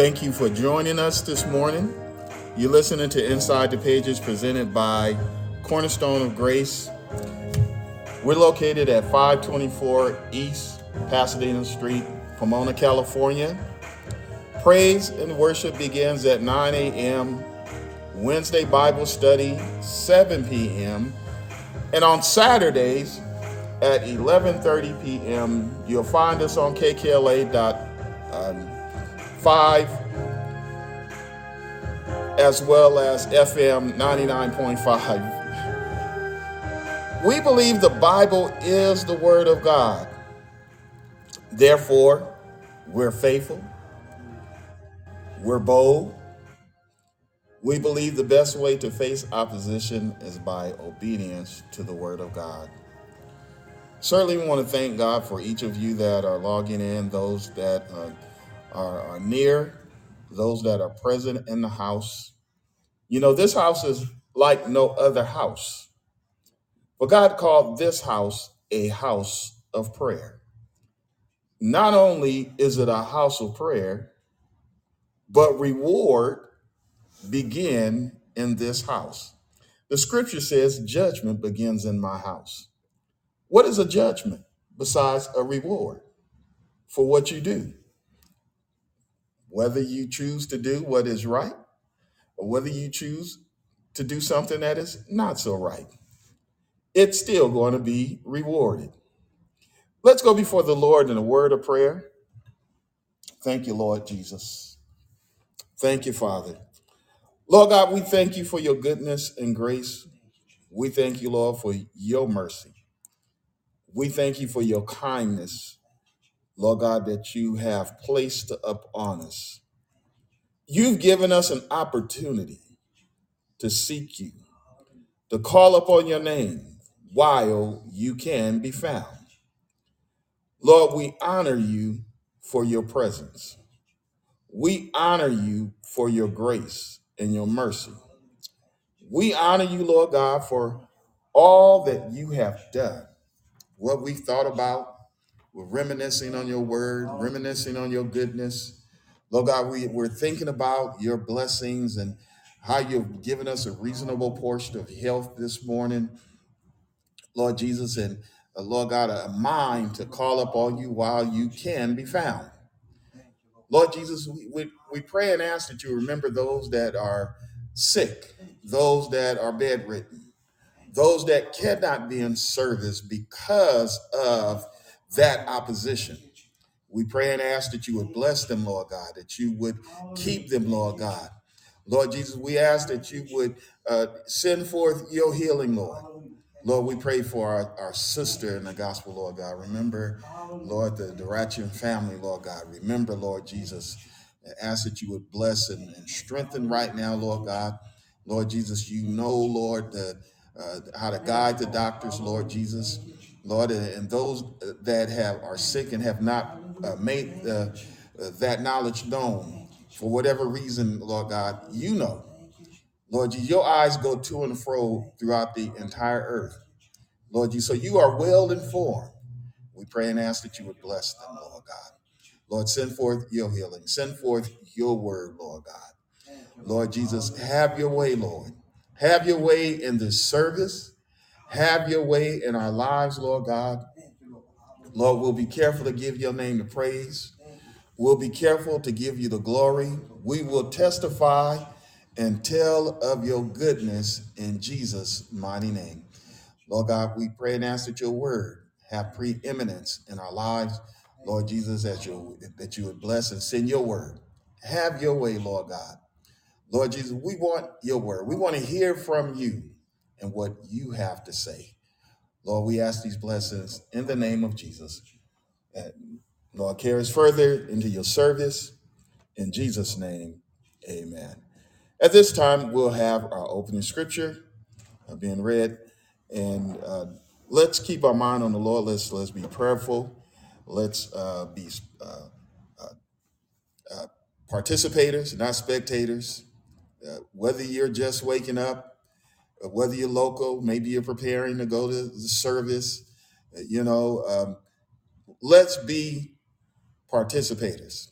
Thank you for joining us this morning. You're listening to Inside the Pages presented by Cornerstone of Grace. We're located at 524 East Pasadena Street, Pomona, California. Praise and worship begins at 9 a.m. Wednesday Bible study 7 p.m. and on Saturdays at 11:30 p.m. You'll find us on KKLA.5 as well as FM 99.5. We believe the Bible is the Word of God. Therefore, we're faithful, we're bold. We believe the best way to face opposition is by obedience to the Word of God. Certainly, we want to thank God for each of you that are logging in, those that uh, are, are near, those that are present in the house. You know, this house is like no other house. But God called this house a house of prayer. Not only is it a house of prayer, but reward begin in this house. The scripture says judgment begins in my house. What is a judgment besides a reward for what you do? Whether you choose to do what is right or whether you choose to do something that is not so right, it's still going to be rewarded. Let's go before the Lord in a word of prayer. Thank you, Lord Jesus. Thank you, Father. Lord God, we thank you for your goodness and grace. We thank you, Lord, for your mercy. We thank you for your kindness, Lord God, that you have placed upon us. You've given us an opportunity to seek you, to call upon your name while you can be found. Lord, we honor you for your presence. We honor you for your grace and your mercy. We honor you, Lord God, for all that you have done, what we've thought about. We're reminiscing on your word, reminiscing on your goodness. Lord God, we, we're thinking about your blessings and how you've given us a reasonable portion of health this morning, Lord Jesus, and uh, Lord God, a mind to call up upon you while you can be found. Lord Jesus, we, we, we pray and ask that you remember those that are sick, those that are bedridden, those that cannot be in service because of that opposition. We pray and ask that you would bless them, Lord God, that you would keep them, Lord God. Lord Jesus, we ask that you would uh, send forth your healing, Lord. Lord, we pray for our, our sister in the gospel, Lord God. Remember, Lord, the Durachian family, Lord God. Remember, Lord Jesus, and ask that you would bless and, and strengthen right now, Lord God. Lord Jesus, you know, Lord, the, uh, how to guide the doctors, Lord Jesus. Lord, and those that have are sick and have not uh, made uh, uh, that knowledge known for whatever reason, Lord God, you know. Lord, your eyes go to and fro throughout the entire earth. Lord, you so you are well informed. We pray and ask that you would bless them, Lord God. Lord, send forth your healing. Send forth your word, Lord God. Lord Jesus, have your way, Lord. Have your way in this service. Have your way in our lives, Lord God. Lord, we'll be careful to give your name the praise. We'll be careful to give you the glory. We will testify and tell of your goodness in Jesus' mighty name. Lord God, we pray and ask that your word have preeminence in our lives. Lord Jesus, that you, that you would bless and send your word. Have your way, Lord God. Lord Jesus, we want your word. We want to hear from you and what you have to say. Lord, we ask these blessings in the name of Jesus. And Lord, carry us further into your service. In Jesus' name, amen. At this time, we'll have our opening scripture uh, being read. And uh, let's keep our mind on the Lord. Let's, let's be prayerful. Let's uh, be uh, uh, participators, not spectators. Uh, whether you're just waking up, uh, whether you're local, maybe you're preparing to go to the service, you know, um, let's be participators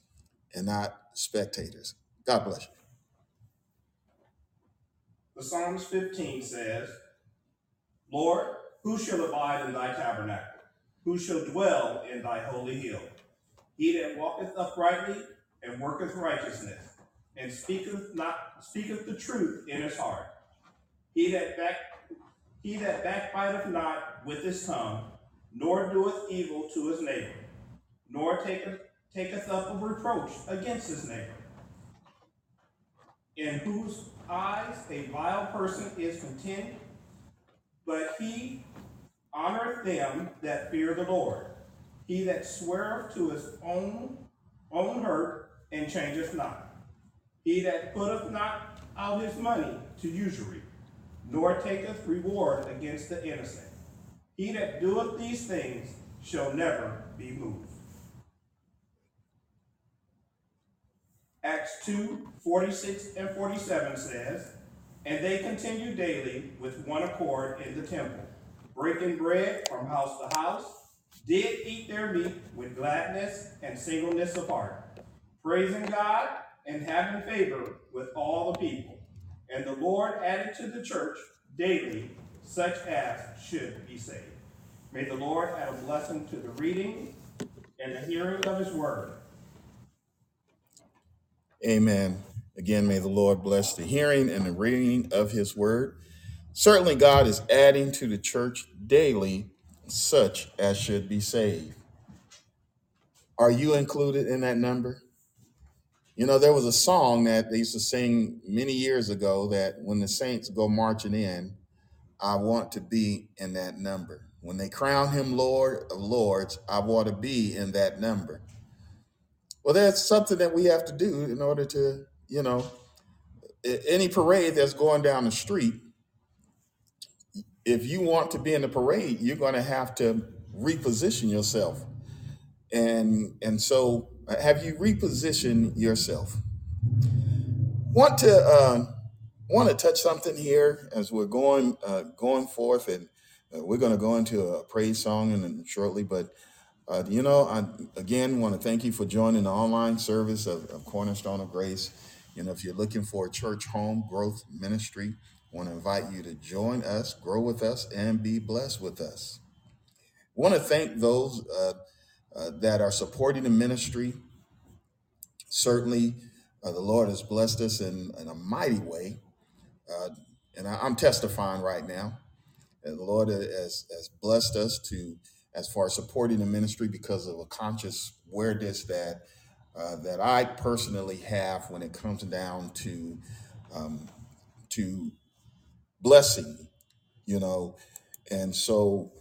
and not spectators. God bless you. The Psalms 15 says, Lord, who shall abide in thy tabernacle? Who shall dwell in thy holy hill? He that walketh uprightly and worketh righteousness, and speaketh not speaketh the truth in his heart. He that back he that backbiteth not with his tongue, nor doeth evil to his neighbor, nor taketh taketh up a reproach against his neighbor, in whose eyes a vile person is content, but he honoreth them that fear the Lord. He that sweareth to his own own hurt and changeth not. He that putteth not out his money to usury, nor taketh reward against the innocent. He that doeth these things shall never be moved. Acts 2 46 and 47 says, And they continued daily with one accord in the temple, breaking bread from house to house, did eat their meat with gladness and singleness of heart, praising God and having favor with all the people. And the Lord added to the church daily such as should be saved. May the Lord add a blessing to the reading and the hearing of his word. Amen. Again, may the Lord bless the hearing and the reading of his word. Certainly, God is adding to the church daily such as should be saved. Are you included in that number? You know, there was a song that they used to sing many years ago that when the saints go marching in, I want to be in that number. When they crown him Lord of Lords, I want to be in that number. Well, that's something that we have to do in order to, you know, any parade that's going down the street, if you want to be in the parade, you're going to have to reposition yourself. And and so have you repositioned yourself? Want to uh, want to touch something here as we're going uh, going forth, and uh, we're going to go into a praise song and shortly. But uh, you know, I again want to thank you for joining the online service of, of Cornerstone of Grace. You know, if you're looking for a church home growth ministry, want to invite you to join us, grow with us, and be blessed with us. Want to thank those uh, uh, that are supporting the ministry. Certainly, uh, the Lord has blessed us in, in a mighty way. Uh, and I, I'm testifying right now. And the Lord has, has blessed us to as far as supporting the ministry because of a conscious awareness that uh, that I personally have when it comes down to um, to blessing, you know, and so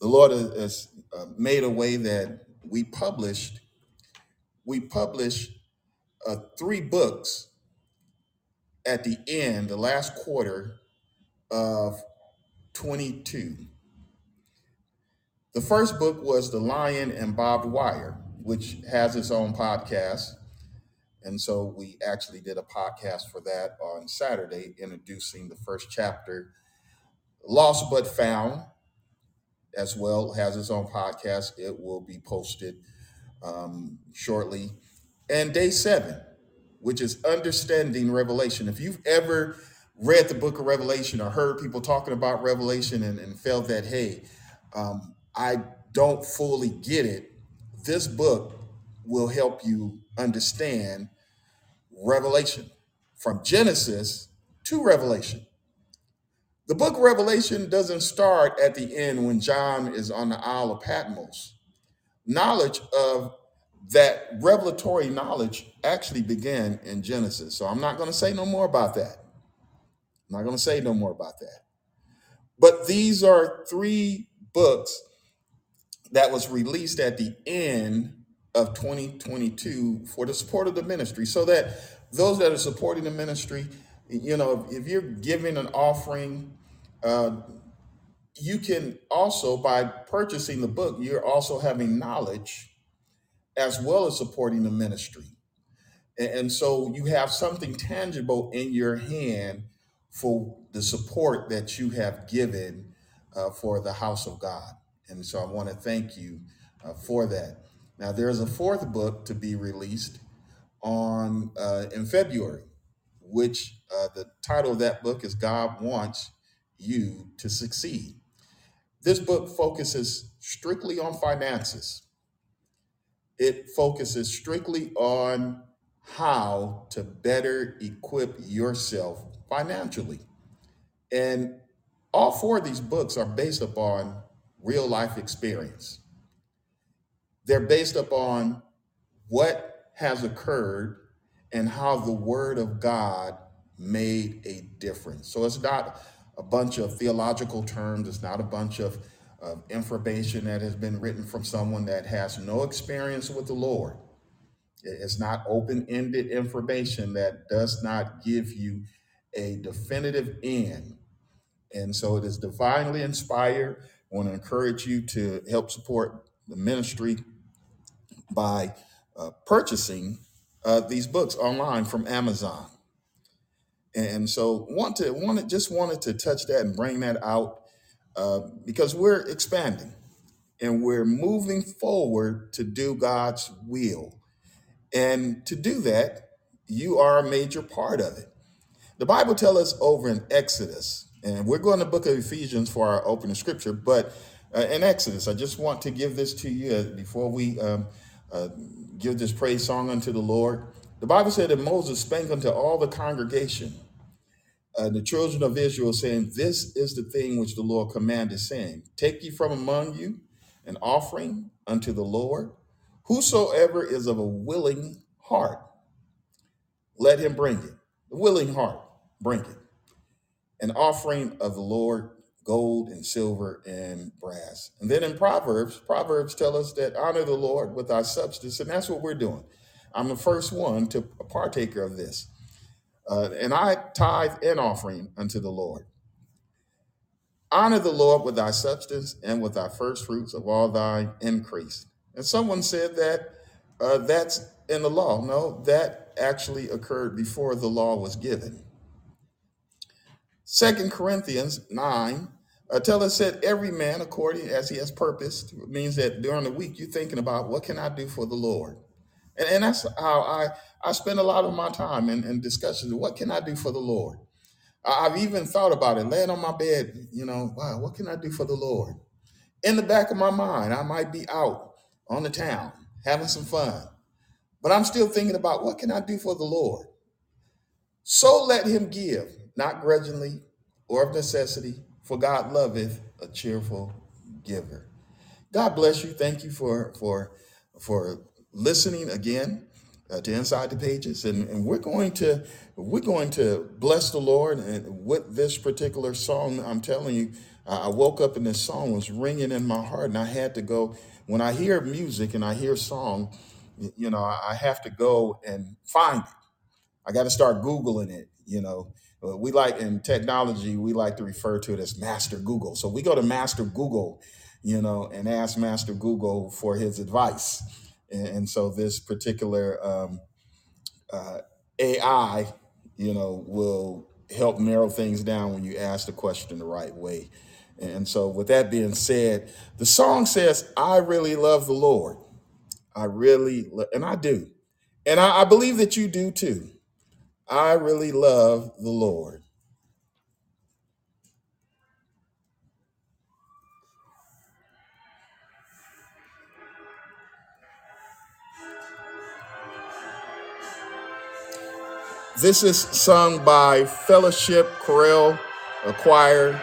the Lord has, uh, made a way that we published we published uh, three books at the end, the last quarter of 22. The first book was The Lion and Barbed Wire, which has its own podcast. And so we actually did a podcast for that on Saturday, introducing the first chapter. Lost but Found, as well, has its own podcast. It will be posted um, shortly. And day seven, which is understanding Revelation. If you've ever read the book of Revelation or heard people talking about Revelation and, and felt that, hey, um, I don't fully get it, this book will help you understand Revelation from Genesis to Revelation. The book of Revelation doesn't start at the end when John is on the Isle of Patmos. Knowledge of that revelatory knowledge actually began in Genesis. So I'm not going to say no more about that. I'm not going to say no more about that. But these are three books that was released at the end of 2022 for the support of the ministry so that those that are supporting the ministry you know if you're giving an offering uh, you can also by purchasing the book you're also having knowledge as well as supporting the ministry and, and so you have something tangible in your hand for the support that you have given uh, for the house of god and so I want to thank you uh, for that. Now, there's a fourth book to be released on uh, in February, which uh, the title of that book is God Wants You to Succeed. This book focuses strictly on finances. It focuses strictly on how to better equip yourself financially. And all four of these books are based upon real life experience. They're based upon what has occurred and how the Word of God made a difference. So it's not a bunch of theological terms, it's not a bunch of, of information that has been written from someone that has no experience with the Lord. It's not open ended information that does not give you a definitive end. And so it is divinely inspired. I want to encourage you to help support the ministry by uh, purchasing uh, these books online from Amazon. And so want to wanted just wanted to touch that and bring that out uh, because we're expanding and we're moving forward to do God's will. And to do that, you are a major part of it. The Bible tells us over in Exodus, and we're going to book of Ephesians for our opening scripture, but uh, in Exodus, I just want to give this to you uh, before we um, uh, give this praise song unto the Lord. The Bible said that Moses spake unto all the congregation, uh, the children of Israel, saying, This is the thing which the Lord commanded, saying, Take ye from among you an offering unto the Lord. Whosoever is of a willing heart, let him bring it. The willing heart, bring it. An offering of the Lord, gold and silver and brass. And then in Proverbs, Proverbs tell us that honor the Lord with our substance, and that's what we're doing. I'm the first one to a partaker of this. Uh, and I tithe an offering unto the Lord. Honor the Lord with thy substance and with thy first fruits of all thy increase. And someone said that uh, that's in the law. No, that actually occurred before the law was given. Second Corinthians 9 uh, tell us that every man according as he has purposed means that during the week you're thinking about what can I do for the Lord? And, and that's how I, I spend a lot of my time in, in discussions. What can I do for the Lord? I've even thought about it, laying on my bed, you know, wow, what can I do for the Lord? In the back of my mind, I might be out on the town having some fun, but I'm still thinking about what can I do for the Lord? So let him give, not grudgingly or of necessity, for God loveth a cheerful giver. God bless you. Thank you for for for listening again uh, to Inside the Pages, and, and we're going to we're going to bless the Lord. And with this particular song, I'm telling you, I woke up and this song was ringing in my heart, and I had to go. When I hear music and I hear song, you know, I I have to go and find it. I got to start Googling it. You know, Uh, we like in technology, we like to refer to it as Master Google. So we go to Master Google, you know, and ask Master Google for his advice. And, and so this particular um, uh, AI, you know, will help narrow things down when you ask the question the right way. And so, with that being said, the song says, I really love the Lord. I really, lo- and I do. And I, I believe that you do too. I really love the Lord. This is sung by Fellowship Chorale Choir.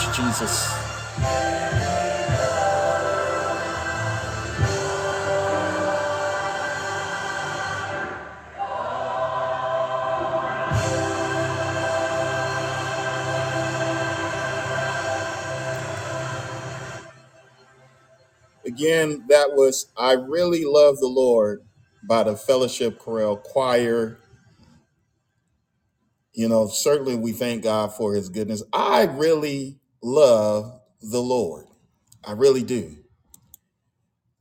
You, Jesus. Again, that was I Really Love the Lord by the Fellowship Chorale Choir. You know, certainly we thank God for his goodness. I really love the Lord. I really do.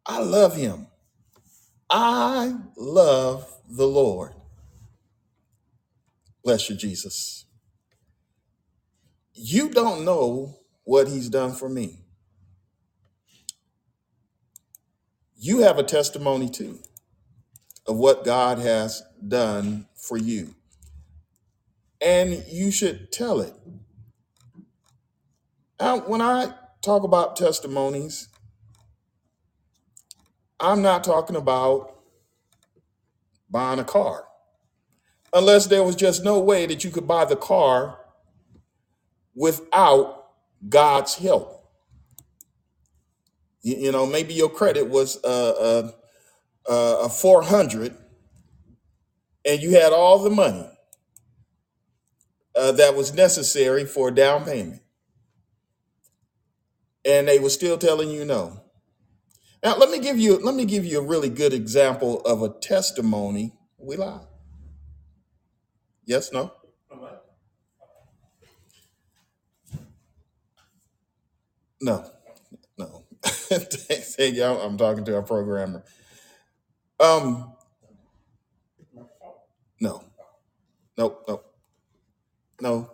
I love him. I love the Lord. Bless you, Jesus. You don't know what he's done for me. You have a testimony too of what God has done for you. And you should tell it. Now, when I talk about testimonies, I'm not talking about buying a car, unless there was just no way that you could buy the car without God's help. You, you know, maybe your credit was uh, uh, uh, a 400 and you had all the money uh, that was necessary for a down payment, and they were still telling you no. Now, let me give you let me give you a really good example of a testimony. We lie. Yes, no, no, no. Thank you. I'm I'm talking to our programmer. Um, no, no, no, no.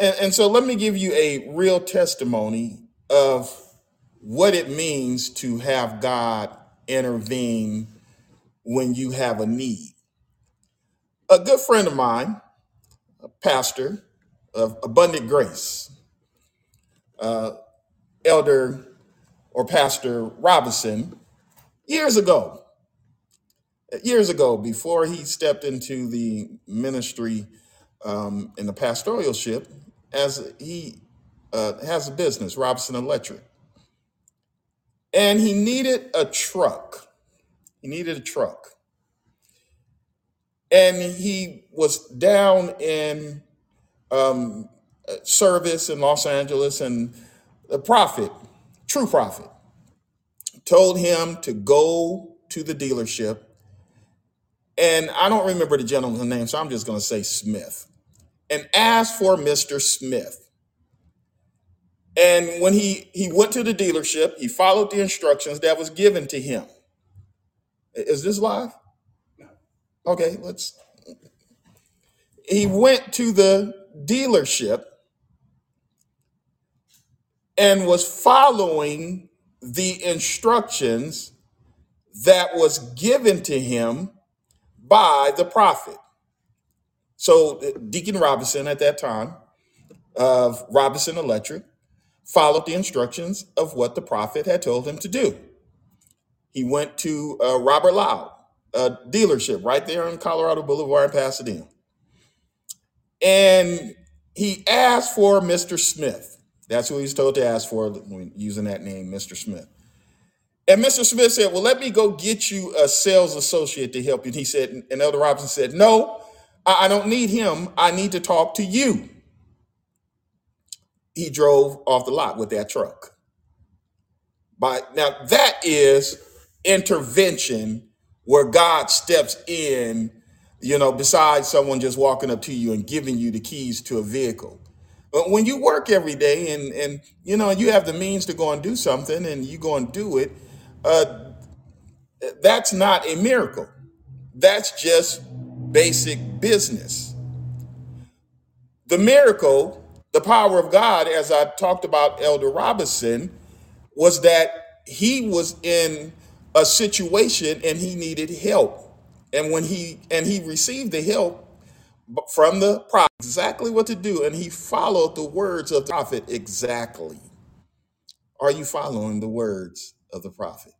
And, and so let me give you a real testimony of what it means to have God intervene when you have a need. A good friend of mine, a pastor of Abundant Grace, uh, Elder or Pastor Robinson, years ago, years ago, before he stepped into the ministry um, in the pastoralship, as he uh, has a business, Robinson Electric, and he needed a truck. He needed a truck, and he was down in um, uh, service in Los Angeles, and the prophet, true prophet, told him to go to the dealership. And I don't remember the gentleman's name, so I'm just going to say Smith, and asked for Mr. Smith. And when he he went to the dealership, he followed the instructions that was given to him. Is this live? Okay, let's. He went to the dealership and was following the instructions that was given to him by the prophet. So Deacon Robinson at that time of Robinson Electric followed the instructions of what the prophet had told him to do. He went to uh, Robert Loud, a dealership right there on Colorado Boulevard in Pasadena. And he asked for Mr. Smith. That's who he's told to ask for, when using that name, Mr. Smith. And Mr. Smith said, Well, let me go get you a sales associate to help you. And he said, and Elder Robinson said, No, I I don't need him. I need to talk to you. He drove off the lot with that truck. But now that is intervention where God steps in, you know, besides someone just walking up to you and giving you the keys to a vehicle. But when you work every day and and you know you have the means to go and do something and you go and do it, uh, that's not a miracle. That's just basic business. The miracle, the power of God, as I talked about Elder Robinson, was that he was in a situation and he needed help. And when he and he received the help from the prophet, exactly what to do, and he followed the words of the prophet exactly. Are you following the words of the prophet?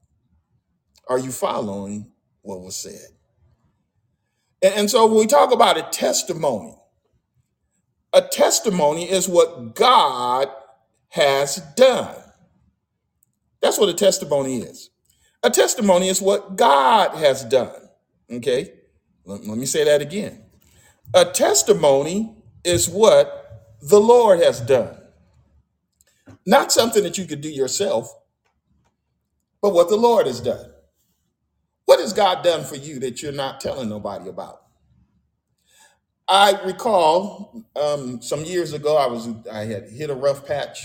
Are you following what was said? And, and so when we talk about a testimony, A testimony is what God has done. That's what a testimony is. A testimony is what God has done. Okay? Let, let me say that again. A testimony is what the Lord has done. Not something that you could do yourself, but what the Lord has done. What has God done for you that you're not telling nobody about? I recall um, some years ago, I was I had hit a rough patch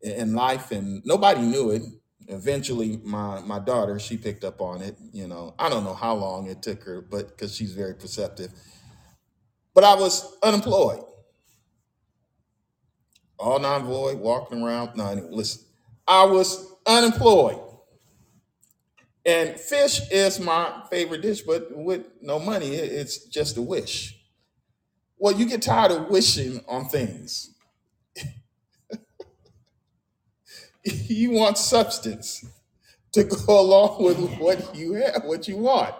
in life, and nobody knew it. Eventually, my my daughter she picked up on it. You know, I don't know how long it took her, but because she's very perceptive. But I was unemployed, all non-void, walking around. No, anyway, listen, I was unemployed, and fish is my favorite dish. But with no money, it- it's just a wish. Well, you get tired of wishing on things. You want substance to go along with what you have, what you want.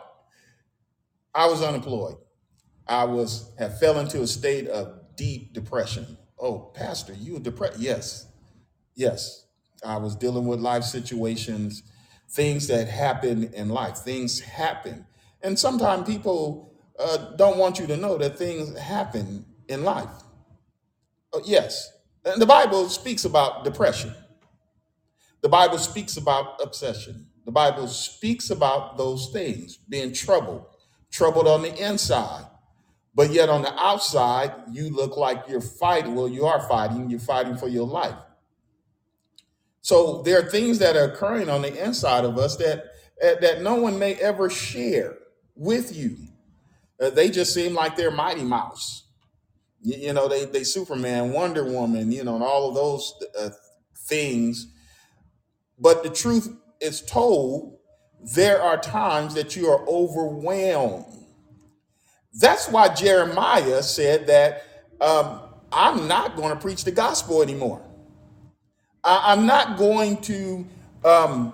I was unemployed. I was have fell into a state of deep depression. Oh, pastor, you were depressed? Yes, yes. I was dealing with life situations, things that happen in life. Things happen, and sometimes people uh, don't want you to know that things happen in life. Uh, yes, and the Bible speaks about depression. The Bible speaks about obsession. The Bible speaks about those things, being troubled, troubled on the inside, but yet on the outside, you look like you're fighting. Well, you are fighting, you're fighting for your life. So there are things that are occurring on the inside of us that eh, that no one may ever share with you. Uh, they just seem like they're Mighty Mouse. You, you know, they they Superman, Wonder Woman, you know, and all of those uh, things but the truth is told, there are times that you are overwhelmed. That's why Jeremiah said that um, I'm not going to preach the gospel anymore. I, I'm not going to. Um,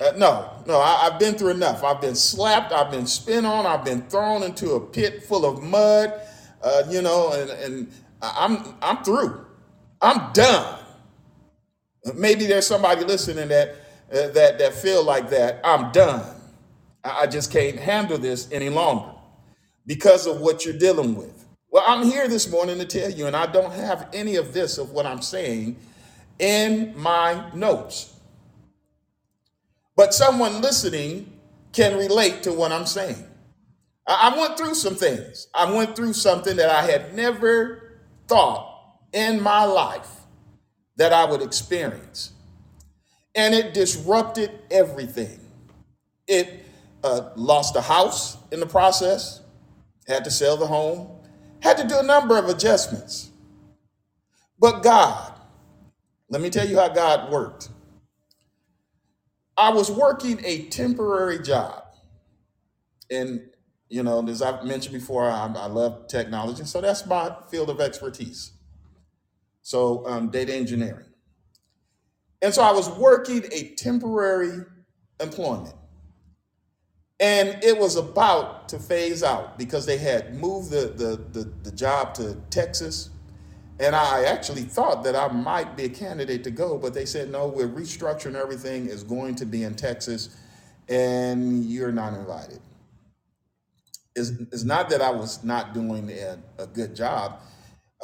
uh, no, no, I, I've been through enough. I've been slapped. I've been spin on. I've been thrown into a pit full of mud. Uh, you know, and, and I'm I'm through. I'm done. Maybe there's somebody listening that uh, that that feel like that. I'm done. I I just can't handle this any longer because of what you're dealing with. Well, I'm here this morning to tell you, and I don't have any of this of what I'm saying in my notes, but someone listening can relate to what I'm saying. I went through some things. I went through something that I had never thought in my life that I would experience. and it disrupted everything. It uh, lost a house in the process, had to sell the home, had to do a number of adjustments. But God, let me tell you how God worked. I was working a temporary job, and you know, as I've mentioned before, I, I love technology, so that's my field of expertise. So, um, data engineering, and so I was working a temporary employment. and it was about to phase out because they had moved the, the, the, the job to Texas. And I actually thought that I might be a candidate to go, but they said, no, we're restructuring everything, is going to be in Texas, and you're not invited. It's, it's not that I was not doing a, a good job.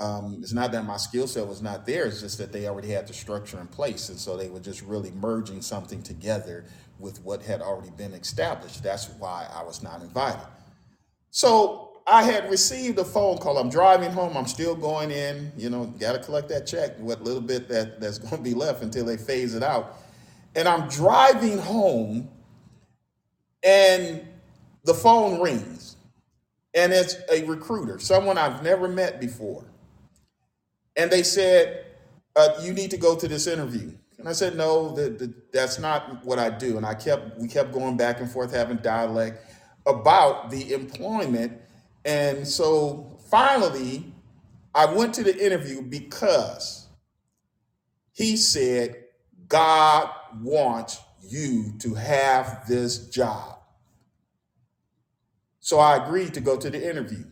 Um, it's not that my skill set was not there. It's just that they already had the structure in place. And so they were just really merging something together with what had already been established. That's why I was not invited. So I had received a phone call. I'm driving home. I'm still going in, you know, got to collect that check, what little bit that, that's going to be left until they phase it out. And I'm driving home and the phone rings and it's a recruiter, someone I've never met before. And they said, uh, you need to go to this interview. And I said, no, the, the, that's not what I do. And I kept, we kept going back and forth having dialect about the employment. And so finally, I went to the interview because he said, God wants you to have this job. So I agreed to go to the interview.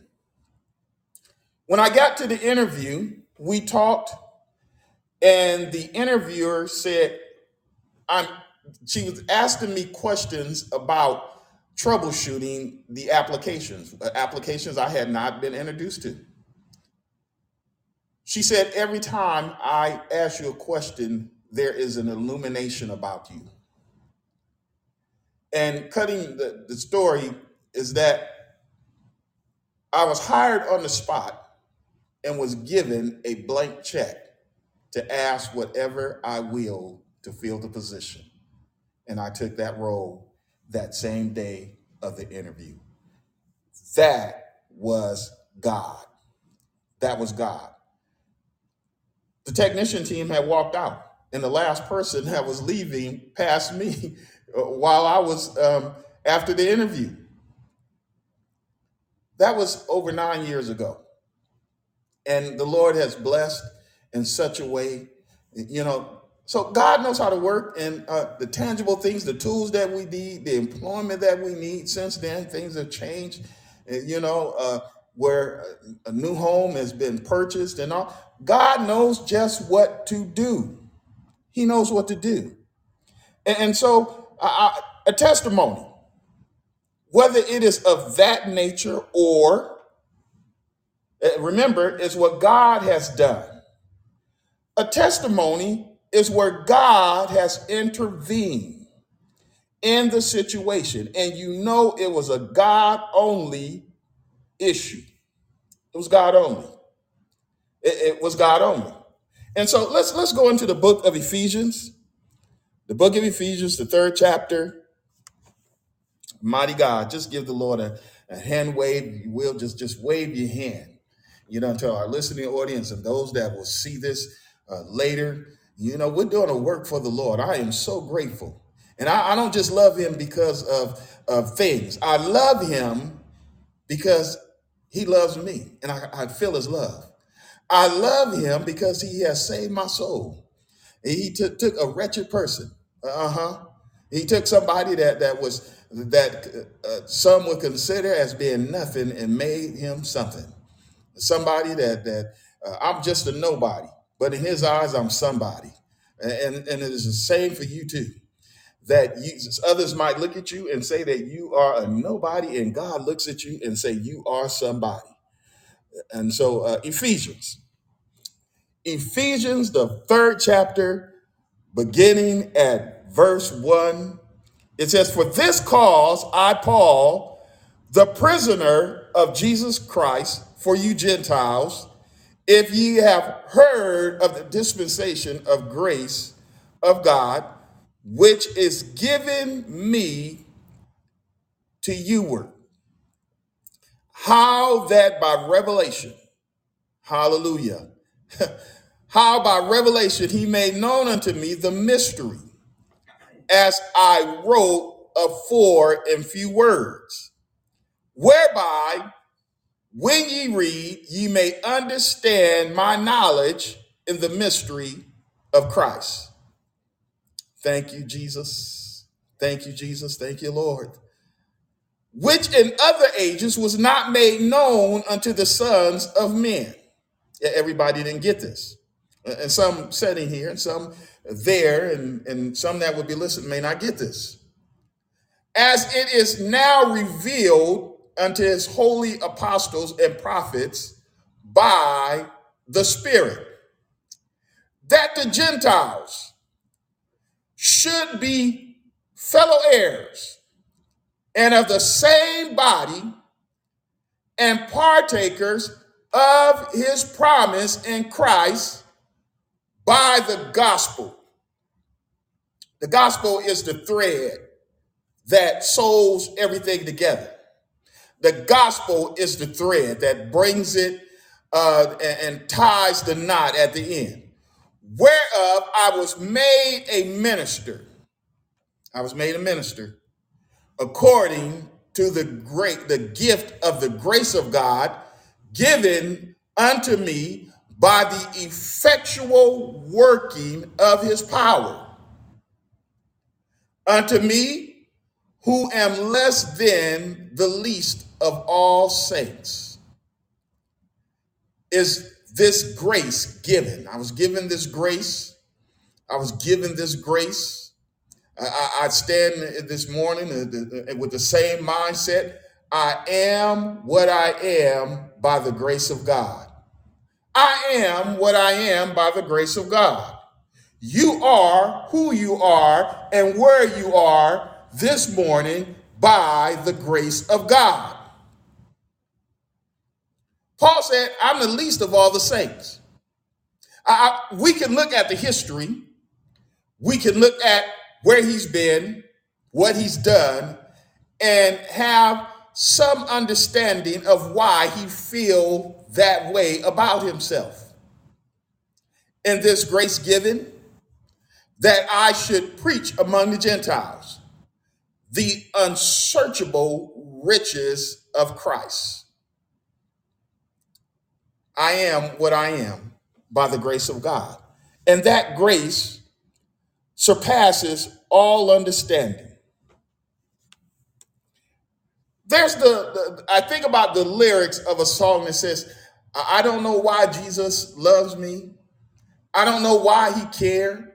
When I got to the interview, we talked, and the interviewer said, I'm she was asking me questions about troubleshooting the applications, uh, applications I had not been introduced to. She said, Every time I ask you a question, there is an illumination about you. And cutting the, the story is that I was hired on the spot and was given a blank check to ask whatever I will to fill the position. And I took that role that same day of the interview. That was God. That was God. The technician team had walked out, and the last person that was leaving passed me while I was um, after the interview. That was over nine years ago. And the Lord has blessed in such a way, you know. So God knows how to work, and uh, the tangible things, the tools that we need, the employment that we need. Since then, things have changed. Uh, You know, uh, where a new home has been purchased and all. God knows just what to do. He knows what to do. And, and so, a testimony, whether it is of that nature or uh, remember, it's what God has done. A testimony is where God has intervened in the situation, and you know it was a God only issue. It was God only. It, it was God only. And so let's let's go into the book of Ephesians, the book of Ephesians, the third chapter. Mighty God, just give the Lord a, a hand wave. You will just just wave your hand. You know, to our listening audience and those that will see this uh, later. You know, we're doing a work for the Lord. I am so grateful, and I, I don't just love Him because of of things. I love Him because He loves me, and I, I feel His love. I love Him because He has saved my soul. He took took a wretched person. Uh huh. He took somebody that that was that uh, some would consider as being nothing and made him something. Somebody that that uh, I'm just a nobody, but in His eyes I'm somebody. And and it is the same for you too. That you, others might look at you and say that you are a nobody, and God looks at you and say you are somebody. And so uh, Ephesians, Ephesians, the third chapter, beginning at verse 1. It says, For this cause I, Paul, the prisoner of Jesus Christ, for you Gentiles, if ye have heard of the dispensation of grace of God, which is given me to youward, how that by revelation, hallelujah, how by revelation he made known unto me the mystery as I wrote afore in few words, whereby when ye read, ye may understand my knowledge in the mystery of Christ. Thank you, Jesus. Thank you, Jesus. Thank you, Lord. Which in other ages was not made known unto the sons of men. Everybody didn't get this. And some sitting here, and some there, and, and some that would be listening may not get this. as it is now revealed unto his holy apostles and prophets by the Spirit, that the Gentiles should be fellow heirs and of the same body and partakers of his promise in Christ by the gospel. The gospel is the thread that sews everything together. The gospel is the thread that brings it uh, and, and ties the knot at the end. Whereof I was made a minister. I was made a minister according to the great the gift of the grace of God given unto me by the effectual working of his power unto me who am less than the least of all saints is this grace given. I was given this grace. I was given this grace. I, I, stand this morning uh, with the same mindset. I am what I am by the grace of God. I am what I am by the grace of God. You are who you are and where you are this morning by the grace of God. Paul said, I'm the least of all the saints. I, I- we can look at the history, we can look at where he's been, what he's done, and have some understanding of why he feel that way about himself. And this grace given that I should preach among the Gentiles the unsearchable riches of Christ. I am what I am by the grace of God. And that grace surpasses all understanding. There's the, the I think about the lyrics of a song that says, I I don't know why Jesus loves me. I don't know why he cared.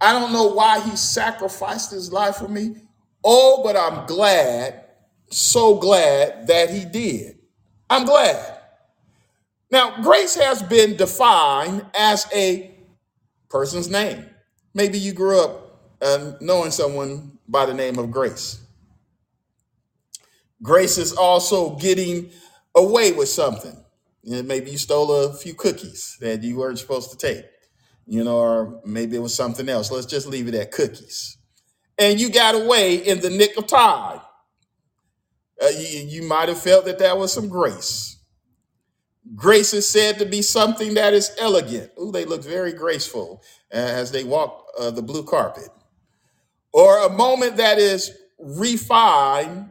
I don't know why he sacrificed his life for me. Oh, but I'm glad, so glad that he did. I'm glad. Now, grace has been defined as a person's name. Maybe you grew up uh, knowing someone by the name of Grace. Grace is also getting away with something. You know, maybe you stole a few cookies that you weren't supposed to take, you know, or maybe it was something else. Let's just leave it at cookies. And you got away in the nick of time. Uh, you, you might have felt that that was some grace. Grace is said to be something that is elegant. Ooh, they look very graceful as they walk uh, the blue carpet. Or a moment that is refined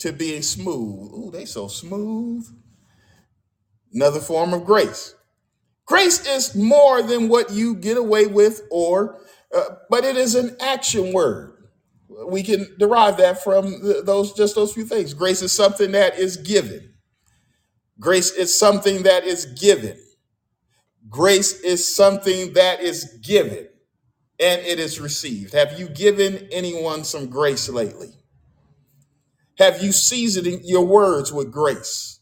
to being smooth. Ooh, they so smooth. Another form of grace. Grace is more than what you get away with, or, uh, but it is an action word. We can derive that from th- those just those few things. Grace is something that is given. Grace is something that is given. Grace is something that is given and it is received. Have you given anyone some grace lately? Have you seasoned your words with grace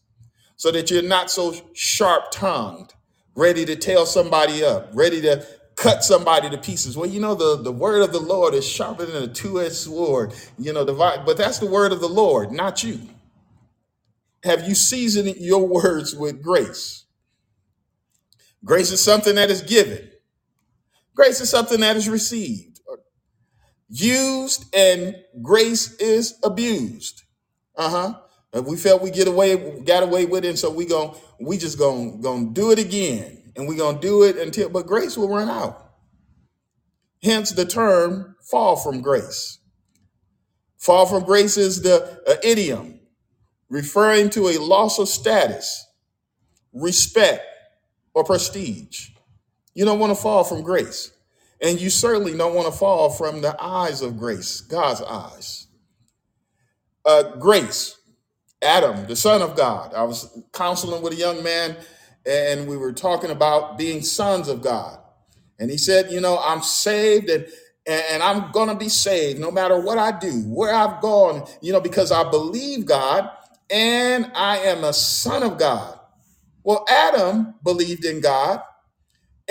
so that you're not so sharp tongued, ready to tear somebody up, ready to cut somebody to pieces? Well, you know, the, the word of the Lord is sharper than a two edged sword, you know, divide, but that's the word of the Lord, not you. Have you seasoned your words with grace? Grace is something that is given, grace is something that is received, used, and grace is abused. Uh-huh. And we felt we get away, got away with it, and so we gon' we just gonna gonna do it again. And we gonna do it until but grace will run out. Hence the term fall from grace. Fall from grace is the uh, idiom referring to a loss of status, respect, or prestige. You don't want to fall from grace. And you certainly don't want to fall from the eyes of grace, God's eyes. Uh, grace. Adam, the son of God. I was counseling with a young man and we were talking about being sons of God. And he said, You know, I'm saved and and I'm gonna be saved no matter what I do, where I've gone, you know, because I believe God and I am a son of God. Well, Adam believed in God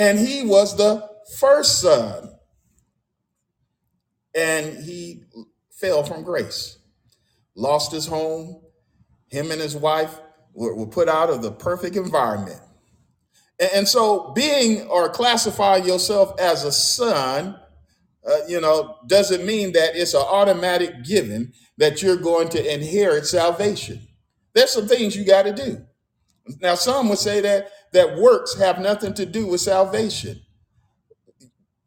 and he was the first son, and he fell from grace, lost his home, him and his wife were, were put out of the perfect environment. And, and so, being or classifying yourself as a son, uh, you know, doesn't mean that it's an automatic given that you're going to inherit salvation. There's some things you got to do. Now, some would say that that works have nothing to do with salvation.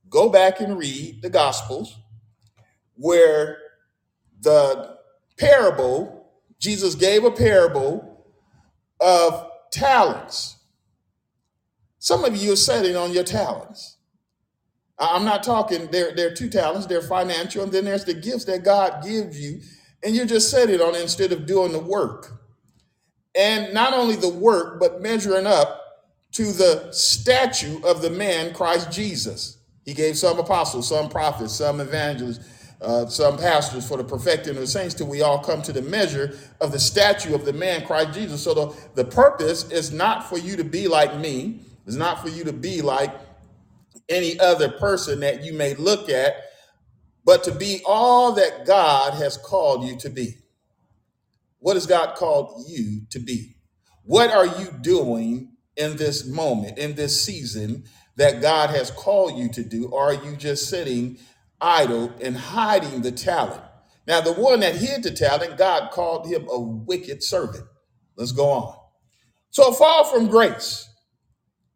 Go back and read the Gospels where the parable, Jesus gave a parable of talents. Some of you are sitting on your talents. I'm not talking, there, there are two talents, there are financial, and then there's the gifts that God gives you, and you're just sitting on it instead of doing the work. And not only the work, but measuring up to the statue of the man Christ Jesus. He gave some apostles, some prophets, some evangelists, uh, some pastors for the perfecting of the saints till we all come to the measure of the statue of the man Christ Jesus. So the, the purpose is not for you to be like me, it's not for you to be like any other person that you may look at, but to be all that God has called you to be. What has God called you to be? What are you doing in this moment, in this season that God has called you to do? Or are you just sitting idle and hiding the talent? Now, the one that hid the talent, God called him a wicked servant. Let's go on. So, a fall from grace,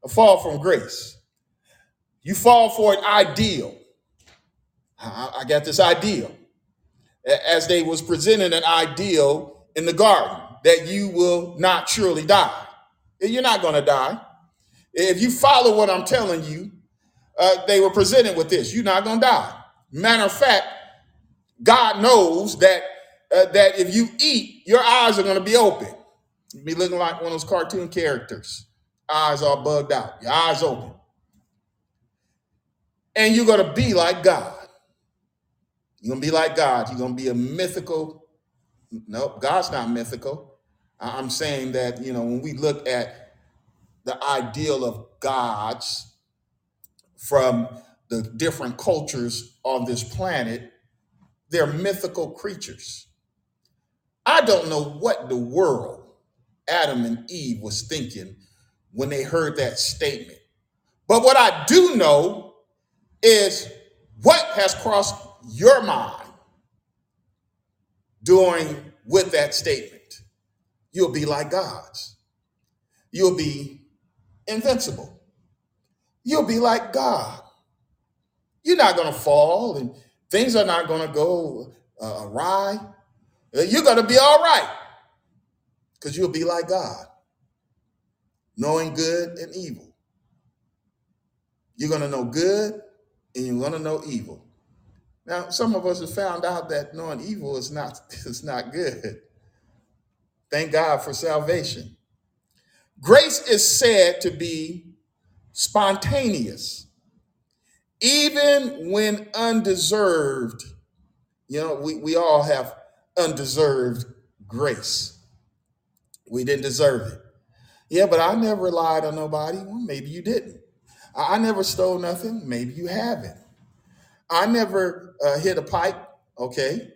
a fall from grace. You fall for an ideal. I I got this ideal. As they was presenting an ideal in the garden that you will not surely die. You're not going to die. If you follow what I'm telling you, uh, they were presented with this. You're not going to die. Matter of fact, God knows that uh, that if you eat, your eyes are going to be open. You be looking like one of those cartoon characters. Eyes all bugged out. Your eyes open, and you're going to be like God. You're going to be like God. You're going to be a mythical. Nope, God's not mythical. I- I'm saying that you know when we look at the ideal of gods from the different cultures on this planet, they're mythical creatures. I don't know what the world Adam and Eve was thinking when they heard that statement. But what I do know is what has crossed your mind doing with that statement. You'll be like gods. You'll be invincible. You'll be like God. You're not going to fall and things are not going to go uh, awry. Uh, You're going to be all right because you'll be like God, knowing good and evil. You're going to know good and you're going to know evil. Now, some of us have found out that knowing evil is not is not good. Thank God for salvation. Grace is said to be spontaneous, even when undeserved. You know, we, we all have undeserved grace. We didn't deserve it. Yeah, but I never lied on nobody. Well, maybe you didn't. I, I never stole nothing. Maybe you haven't. I never uh, hit a pipe. Okay.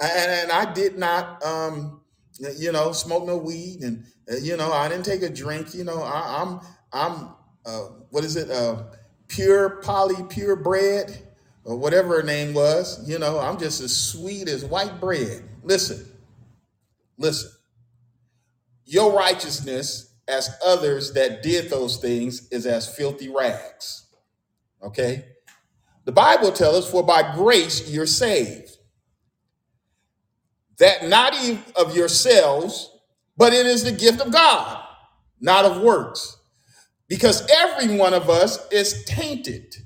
And, and I did not, um, you know, smoke no weed, and uh, you know, I didn't take a drink. You know, I, I'm, I'm, uh, what is it? Uh, pure poly, pure bread, or whatever her name was. You know, I'm just as sweet as white bread. Listen, listen. Your righteousness, as others that did those things, is as filthy rags. Okay. The Bible tells us, "For by grace you're saved." that not of yourselves, but it is the gift of God, not of works. Because every one of us is tainted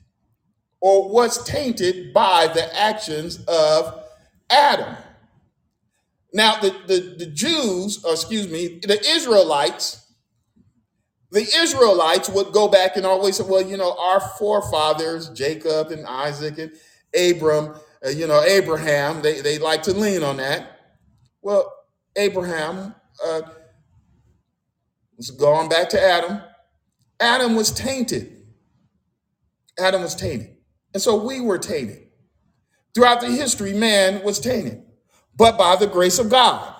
or was tainted by the actions of Adam. Now, the, the, the Jews, or excuse me, the Israelites, the Israelites would go back and always say, well, you know, our forefathers, Jacob and Isaac and Abram, uh, you know, Abraham, they, they like to lean on that. Well, Abraham uh, was going back to Adam. Adam was tainted. Adam was tainted. And so we were tainted. Throughout the history, man was tainted. But by the grace of God.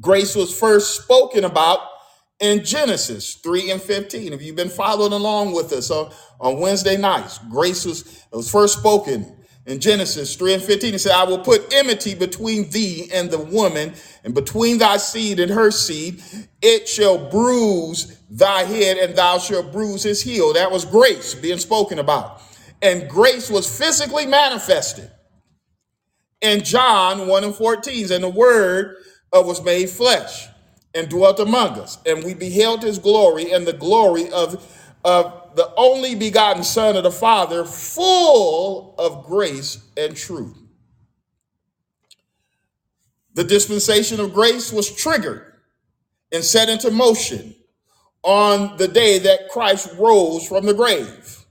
Grace was first spoken about in Genesis 3 and 15. If you've been following along with us on, on Wednesday nights, grace was, was first spoken in Genesis 3 and 15. It said, I will put enmity between thee and the woman, and between thy seed and her seed. It shall bruise thy head, and thou shalt bruise his heel. That was grace being spoken about. And grace was physically manifested in John 1 and 14. And the word uh, was made flesh and dwelt among us. And we beheld his glory and the glory of, of the only begotten Son of the Father, full of grace and truth. The dispensation of grace was triggered and set into motion on the day that Christ rose from the grave.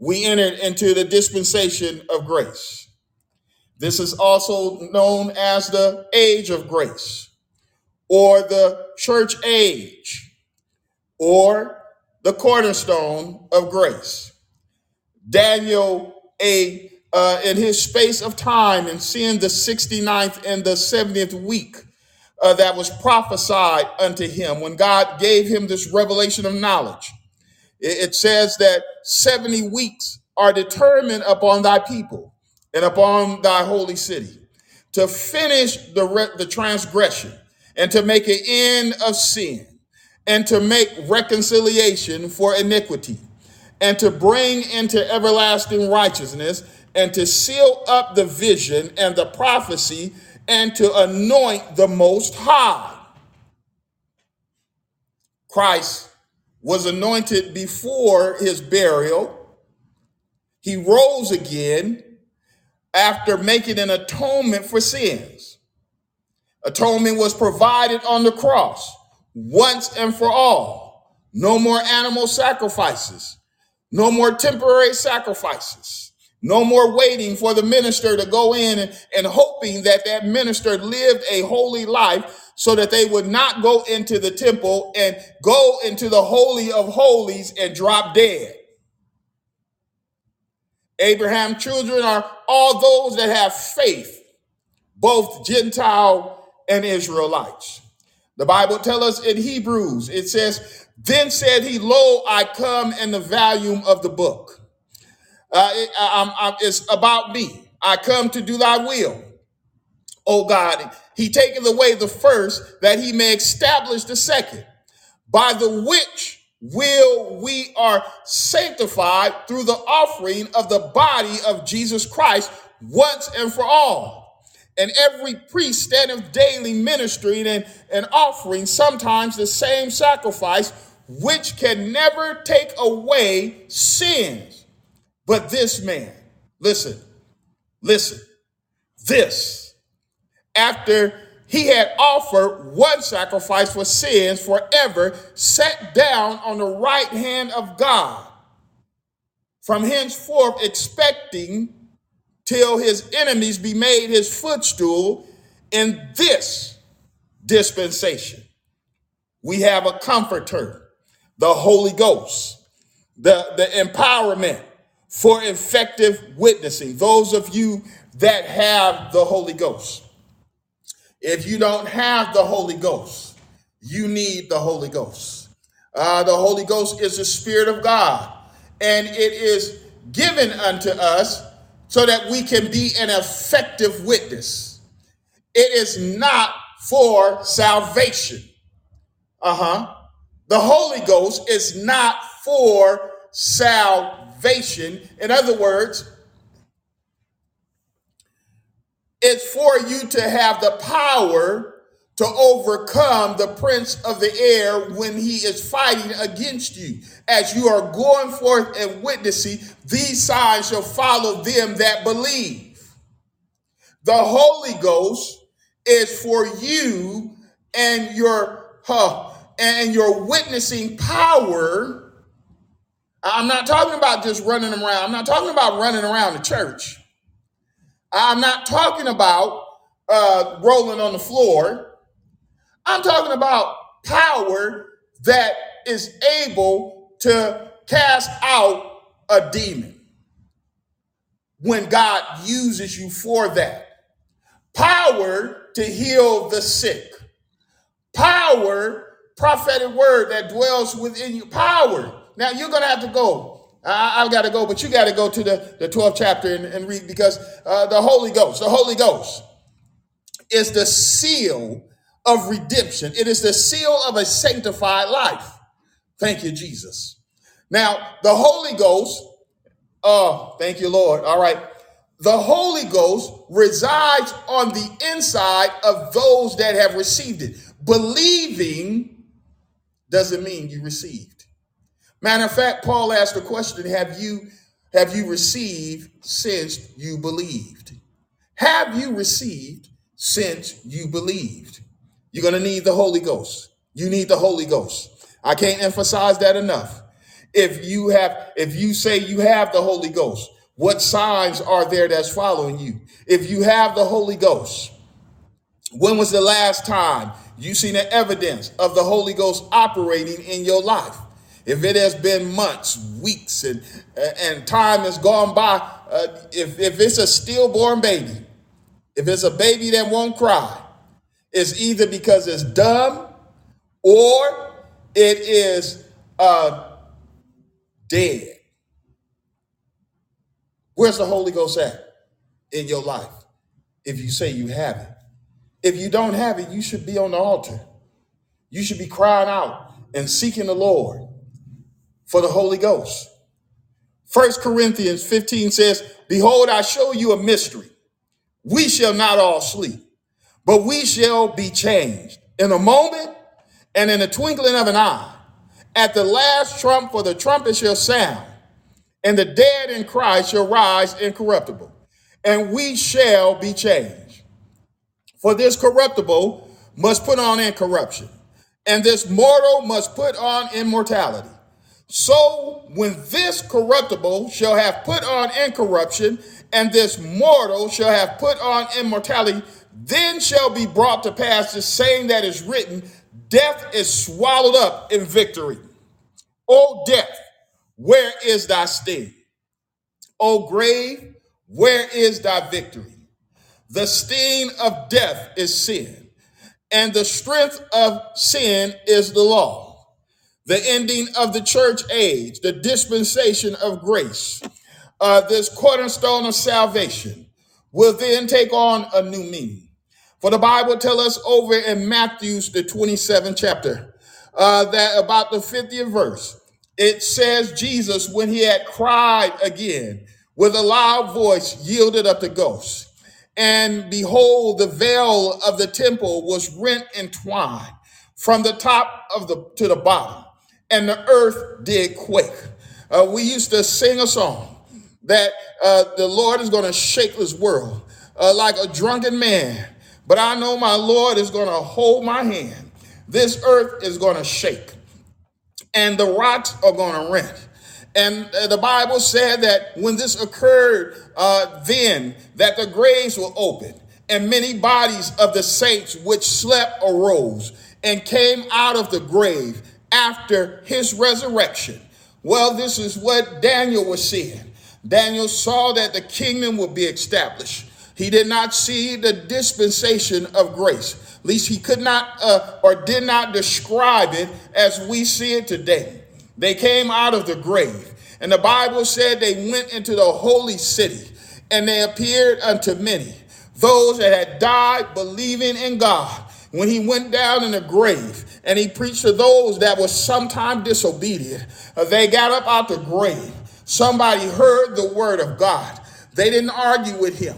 We entered into the dispensation of grace. This is also known as the age of grace, or the church age, or the cornerstone of grace. Daniel, a uh, in his space of time and seeing the 69th and the 70th week uh, that was prophesied unto him when God gave him this revelation of knowledge. It, it says that 70 weeks are determined upon thy people and upon thy holy city to finish the, re- the transgression and to make an end of sin and to make reconciliation for iniquity and to bring into everlasting righteousness and to seal up the vision and the prophecy and to anoint the most high. Christ was anointed before his burial. He rose again after making an atonement for sins. Atonement was provided on the cross once and for all. No more animal sacrifices, no more temporary sacrifices, no more waiting for the minister to go in and, and hoping that that minister lived a holy life so that they would not go into the temple and go into the holy of holies and drop dead. Abraham's children are all those that have faith, both Gentile and Israelites. The Bible tells us in Hebrews, it says, Then said he, Lo, I come in the volume of the book. Uh, it- I- I'm- it's about me. I come to do thy will. O God, he taketh away the first that he may establish the second by the which will we are sanctified through the offering of the body of Jesus Christ once and for all. And every priest standeth daily ministering and, and offering sometimes the same sacrifice, which can never take away sins. But this man, listen, listen, this after he had offered one sacrifice for sins forever, sat down on the right hand of God, from henceforth expecting till his enemies be made his footstool in this dispensation. We have a comforter, the Holy Ghost, the, the empowerment for effective witnessing. Those of you that have the Holy Ghost. If you don't have the Holy Ghost, you need the Holy Ghost. Uh, the Holy Ghost is the Spirit of God, and it is given unto us so that we can be an effective witness. It is not for salvation. Uh huh. The Holy Ghost is not for salvation. In other words, It's for you to have the power to overcome the prince of the air when he is fighting against you. As you are going forth and witnessing, these signs shall follow them that believe. The Holy Ghost is for you and your huh, and your witnessing power. I'm not talking about just running around. I'm not talking about running around the church. I'm not talking about uh, rolling on the floor. I'm talking about power that is able to cast out a demon when God uses you for that. Power to heal the sick. Power, prophetic word that dwells within you. Power. Now you're going to have to go. I, I've got to go, but you got to go to the, the 12th chapter and, and read because uh, the Holy Ghost, the Holy Ghost is the seal of redemption. It is the seal of a sanctified life. Thank you, Jesus. Now, the Holy Ghost, oh, thank you, Lord. All right. The Holy Ghost resides on the inside of those that have received it. Believing doesn't mean you received. Matter of fact, Paul asked the question, have you have you received since you believed? Have you received since you believed? You're going to need the Holy Ghost. You need the Holy Ghost. I can't emphasize that enough. If you have, if you say you have the Holy Ghost, what signs are there that's following you? If you have the Holy Ghost, when was the last time you seen the evidence of the Holy Ghost operating in your life? If it has been months, weeks, and and time has gone by, uh, if if it's a stillborn baby, if it's a baby that won't cry, it's either because it's dumb or it is uh, dead. Where's the Holy Ghost at in your life? If you say you have it, if you don't have it, you should be on the altar. You should be crying out and seeking the Lord for the Holy Ghost. First Corinthians 15 says, Behold, I show you a mystery. We shall not all sleep, but we shall be changed in a moment and in the twinkling of an eye. At the last trump, for the trumpet shall sound, and the dead in Christ shall rise incorruptible, and we shall be changed. For this corruptible must put on incorruption, and this mortal must put on immortality. So when this corruptible shall have put on incorruption, and this mortal shall have put on immortality, then shall be brought to pass the saying that is written, Death is swallowed up in victory. O death, where is thy sting? O grave, where is thy victory? The sting of death is sin, and the strength of sin is the law. The ending of the church age, the dispensation of grace, uh, this cornerstone of salvation will then take on a new meaning. For the Bible tells us over in Matthew's the 27th chapter, uh, that about the 50th verse, it says Jesus, when he had cried again with a loud voice, yielded up the ghost. And behold, the veil of the temple was rent in twine from the top of the to the bottom, and the earth did quake. Uh, we used to sing a song that uh, the Lord is going to shake this world uh, like a drunken man. But I know my Lord is going to hold my hand. This earth is going to shake, and the rocks are going to rent. And uh, the Bible said that when this occurred, uh, then that the graves were opened, and many bodies of the saints which slept arose and came out of the grave after his resurrection. Well, this is what Daniel was seeing. Daniel saw that the kingdom would be established. He did not see the dispensation of grace. At least he could not uh, or did not describe it as we see it today. They came out of the grave, and the Bible said they went into the holy city, and they appeared unto many, those that had died believing in God. When he went down in the grave and he preached to those that were sometime disobedient, uh, they got up out the grave Somebody heard the word of God. They didn't argue with him.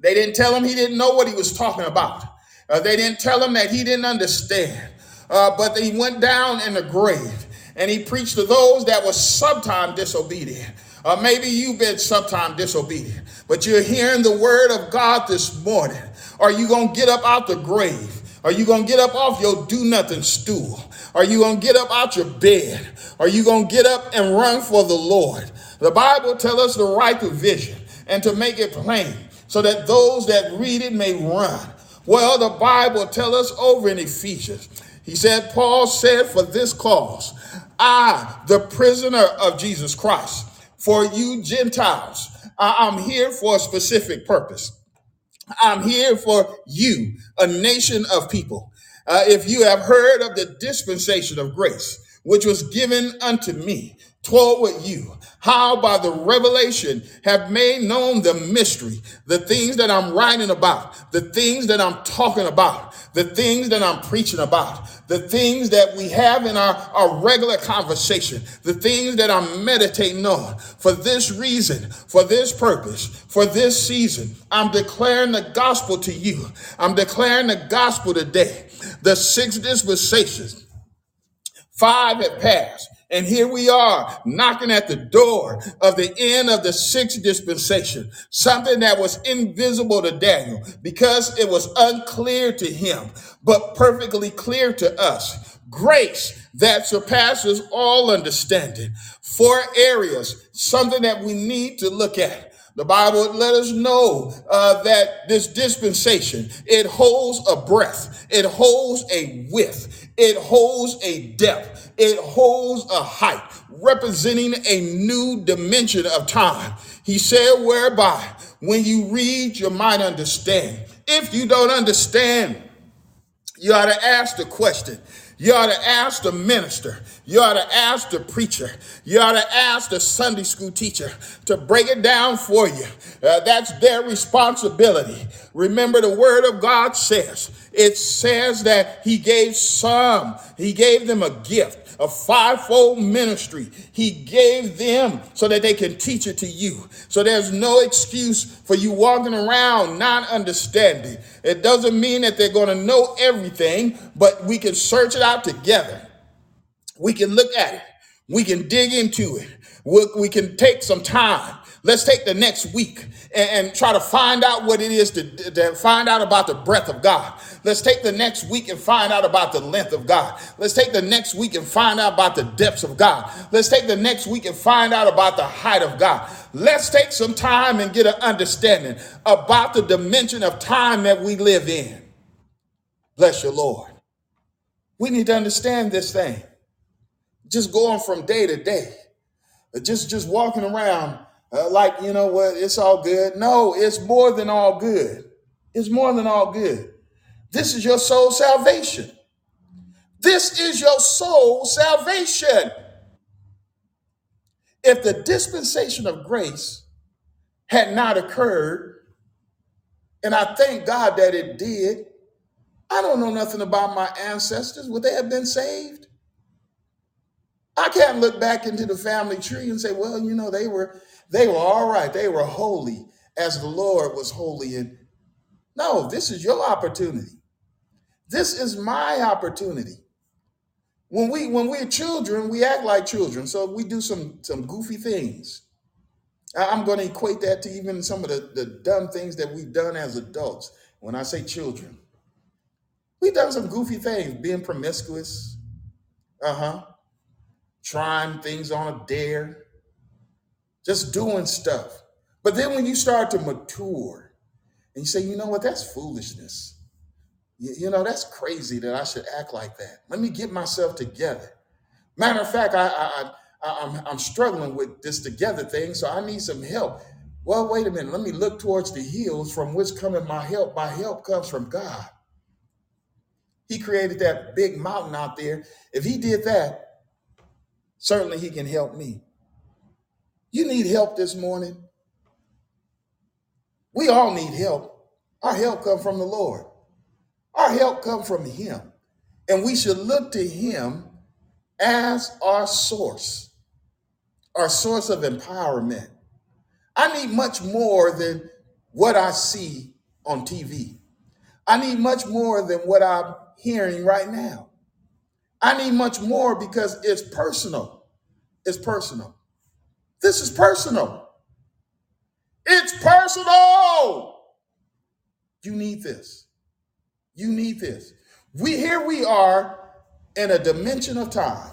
They didn't tell him he didn't know what he was talking about. Uh, they didn't tell him that he didn't understand. Uh, but he went down in the grave and he preached to those that were sometime disobedient. Uh, maybe you've been sometime disobedient, but you're hearing the word of God this morning. Are you going to get up out the grave? Are you going to get up off your do nothing stool? Are you going to get up out your bed? Are you going to get up and run for the Lord? The Bible tells us to write the vision and to make it plain so that those that read it may run. Well, the Bible tells us over in Ephesians, he said, Paul said, for this cause, I, the prisoner of Jesus Christ, for you Gentiles, I'm here for a specific purpose. I'm here for you, a nation of people. Uh, if you have heard of the dispensation of grace, which was given unto me, toward you, how by the revelation have made known the mystery, the things that I'm writing about, the things that I'm talking about, the things that I'm preaching about, the things that we have in our, our regular conversation, the things that I'm meditating on. For this reason, for this purpose, for this season, I'm declaring the gospel to you. I'm declaring the gospel today. The six dispensations, five have passed. And here we are knocking at the door of the end of the sixth dispensation, something that was invisible to Daniel because it was unclear to him, but perfectly clear to us. grace that surpasses all understanding. Four areas, something that we need to look at. The Bible let us know uh, that this dispensation, it holds a breadth, it holds a width, it holds a depth, it holds a height, representing a new dimension of time. He said, whereby when you read, you might understand. If you don't understand, you ought to ask the question. You ought to ask the minister. You ought to ask the preacher. You ought to ask the Sunday school teacher to break it down for you. Uh, that's their responsibility. Remember, the word of God says, it says that he gave some, he gave them a gift a fivefold ministry. He gave them so that they can teach it to you. So there's no excuse for you walking around not understanding. It doesn't mean that they're going to know everything, but we can search it out together. We can look at it. We can dig into it. We, we can take some time. Let's take the next week and, and try to find out what it is to, to find out about the breath of God. Let's take the next week and find out about the length of God. Let's take the next week and find out about the depths of God. Let's take the next week and find out about the height of God. Let's take some time and get an understanding about the dimension of time that we live in. Bless your Lord. We need to understand this thing. Just going from day to day, just just walking around uh, like, you know what, it's all good. No, it's more than all good. It's more than all good. This is your soul salvation. This is your soul salvation. If the dispensation of grace had not occurred, and I thank God that it did, I don't know nothing about my ancestors. Would they have been saved? I can't look back into the family tree and say, well, you know, they were they were all right. They were holy as the Lord was holy. And no, this is your opportunity. This is my opportunity. When we when we're children, we act like children. So we do some some goofy things. I'm going to equate that to even some of the, the dumb things that we've done as adults. When I say children, we've done some goofy things, being promiscuous, uh-huh, trying things on a dare, just doing stuff. But then when you start to mature and you say, you know what, that's foolishness. You, you know, that's crazy that I should act like that. Let me get myself together. Matter of fact, I, I, I, I'm, I'm struggling with this together thing, so I need some help. Well, wait a minute. Let me look towards the hills from which cometh my help. My help comes from God. He created that big mountain out there. If he did that, certainly he can help me. You need help this morning. We all need help. Our help comes from the Lord. Our help comes from him. And we should look to him as our source, our source of empowerment. I need much more than what I see on TV. I need much more than what I'm hearing right now. I need much more because it's personal. It's personal. This is personal. It's personal. You need this. You need this. We here we are in a dimension of time.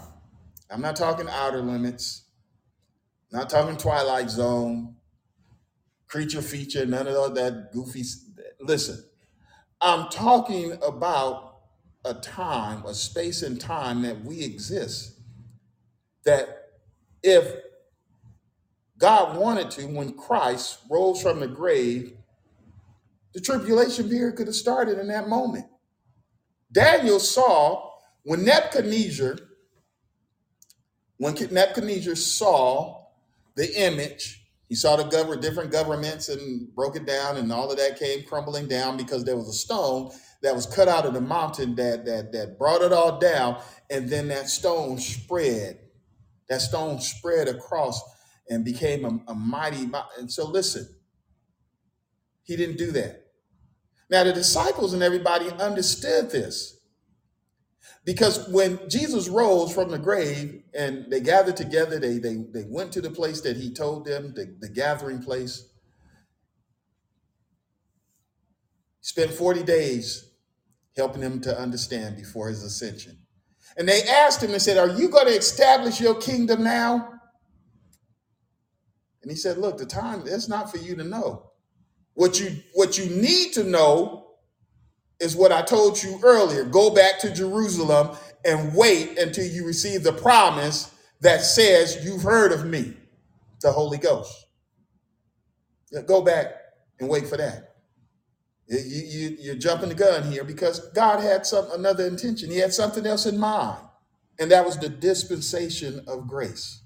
I'm not talking outer limits, not talking twilight zone, creature feature, none of that goofy. Listen, I'm talking about a time, a space and time that we exist. That if God wanted to, when Christ rose from the grave, the tribulation period could have started in that moment. Daniel saw when Nebuchadnezzar, when Nebuchadnezzar saw the image, he saw the government, different governments and broke it down, and all of that came crumbling down because there was a stone that was cut out of the mountain that that that brought it all down, and then that stone spread. That stone spread across and became a, a mighty. And so, listen, he didn't do that. Now, the disciples and everybody understood this because when Jesus rose from the grave and they gathered together, they, they, they went to the place that he told them, the, the gathering place, spent 40 days helping them to understand before his ascension. And they asked him and said, Are you going to establish your kingdom now? And he said, Look, the time it's not for you to know. What you what you need to know is what I told you earlier. Go back to Jerusalem and wait until you receive the promise that says you've heard of me, the Holy Ghost. Go back and wait for that. You, you, you're jumping the gun here because God had some another intention. He had something else in mind, and that was the dispensation of grace.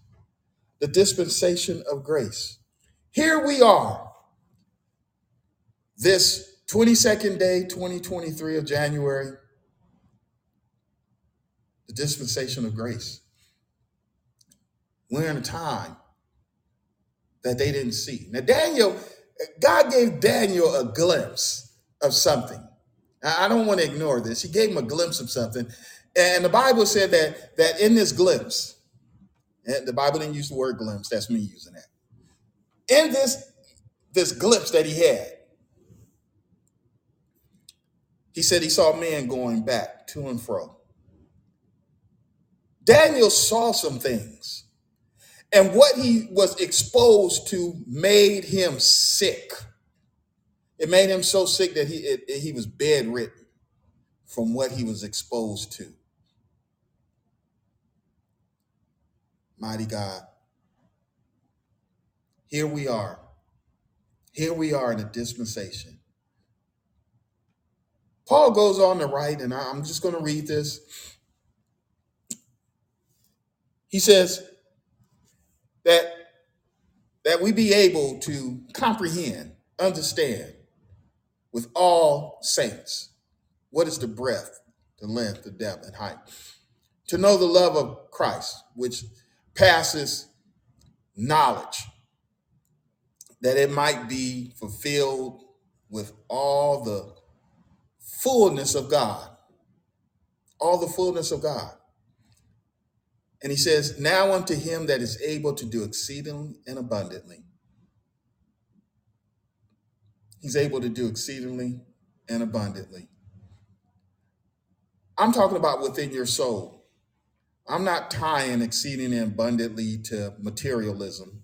The dispensation of grace. Here we are, this 22nd day, 2023 of January, the dispensation of grace. We're in a time that they didn't see. Now, Daniel, God gave Daniel a glimpse of something. I don't want to ignore this. He gave him a glimpse of something. And the Bible said that that in this glimpse, the Bible didn't use the word glimpse, that's me using that. In this this glimpse that he had, he said he saw men going back to and fro. Daniel saw some things. And what he was exposed to made him sick. It made him so sick that he it, it- he was bedridden from what he was exposed to. Mighty God, here we are. Here we are in a dispensation. Paul goes on to write, and I'm just going to read this. He says that that we be able to comprehend, understand with all saints what is the breadth, the length, the depth, and height. To know the love of Christ, which passes knowledge, that it might be fulfilled with all the fullness of God, all the fullness of God. And he says, Now unto him that is able to do exceedingly and abundantly. He's able to do exceedingly and abundantly. I'm talking about within your soul. I'm not tying exceedingly and abundantly to materialism,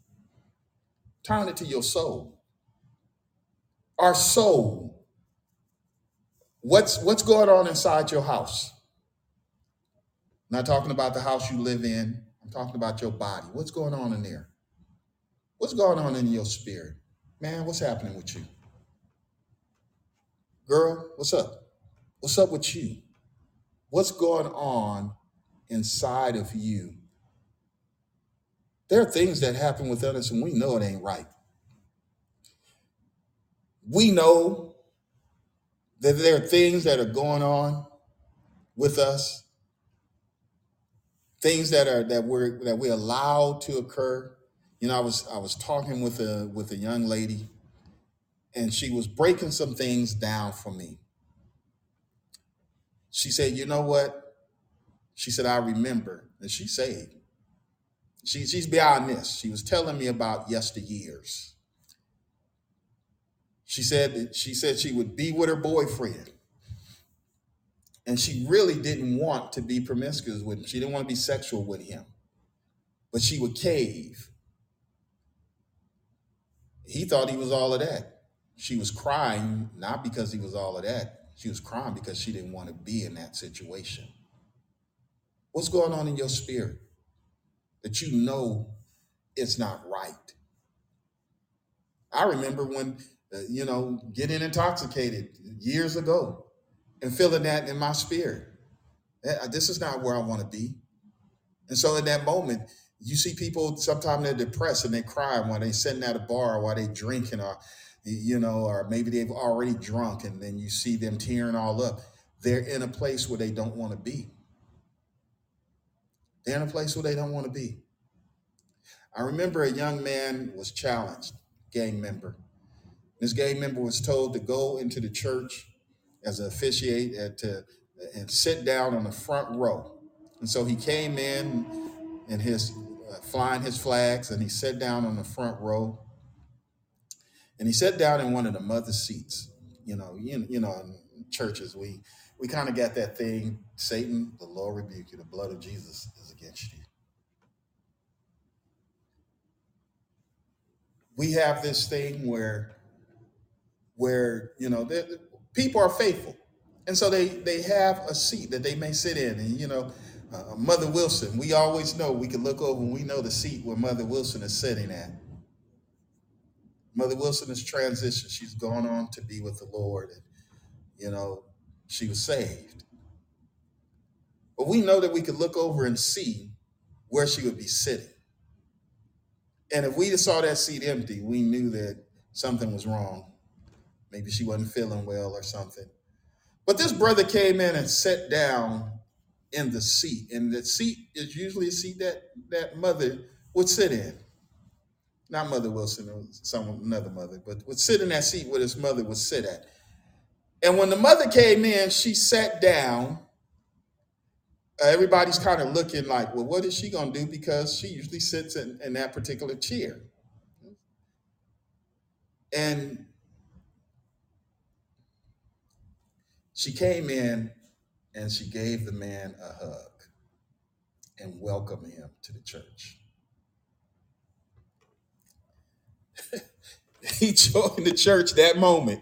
tying it to your soul. Our soul, what's what's going on inside your house? Not talking about the house you live in. I'm talking about your body. What's going on in there? What's going on in your spirit? Man, what's happening with you? Girl, what's up? What's up with you? What's going on inside of you? There are things that happen within us and we know it ain't right. We know that there are things that are going on with us, things that are that we're that we allow to occur. You know, I was I was talking with a with a young lady and she was breaking some things down for me. She said, "You know what?" She said, "I remember." And she said, she, she's beyond this. She was telling me about yesteryears. She said that she said she would be with her boyfriend, and she really didn't want to be promiscuous with him. She didn't want to be sexual with him, but she would cave. He thought he was all of that. She was crying not because he was all of that. She was crying because she didn't want to be in that situation. What's going on in your spirit that you know it's not right? I remember when, uh, you know, getting intoxicated years ago and feeling that in my spirit. Eh, This is not where I want to be. And so in that moment, you see people sometimes they're depressed and they cry while they're sitting at a bar while they're drinking or you know, or maybe they've already drunk and then you see them tearing all up. They're in a place where they don't want to be. They're in a place where they don't want to be. I remember a young man was challenged, gang member. This gang member was told to go into the church as an officiate and to and sit down on the front row. And so he came in and his uh, flying his flags and he sat down on the front row and he sat down in one of the mother seats. You know, you, you know, in churches, we we kind of got that thing, Satan, the Lord rebuke you, the blood of Jesus against you. We have this thing where where you know people are faithful, and so they they have a seat that they may sit in, and you know. Uh, Mother Wilson, we always know we can look over and we know the seat where Mother Wilson is sitting at. Mother Wilson has transitioned. She's gone on to be with the Lord, and you know she was saved. But we know that we could look over and see where she would be sitting. And if we saw that seat empty, we knew that something was wrong. Maybe she wasn't feeling well or something. But this brother came in and sat down in the seat. And the seat is usually a seat that that mother would sit in. Not Mother Wilson or some another mother, but would sit in that seat where his mother would sit at. And when the mother came in, she sat down. Everybody's kind of looking like, well, what is she going to do? Because she usually sits in, in that particular chair. And she came in and she gave the man a hug and welcomed him to the church. he joined the church that moment.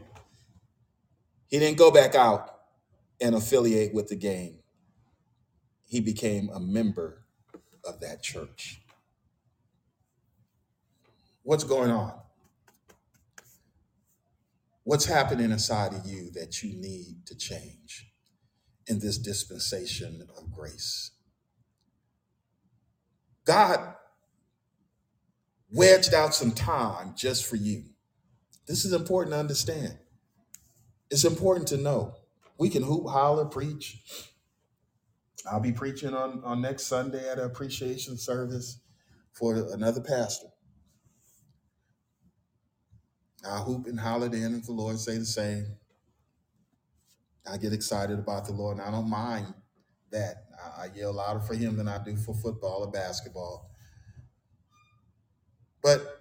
He didn't go back out and affiliate with the gang. He became a member of that church. What's going on? What's happening inside of you that you need to change in this dispensation of grace? God wedged out some time just for you. This is important to understand. It's important to know. We can hoop, holler, preach. I'll be preaching on, on next Sunday at an appreciation service for another pastor. I'll hoop and holler then if the Lord say the same. I get excited about the Lord and I don't mind that. I, I yell louder for him than I do for football or basketball. But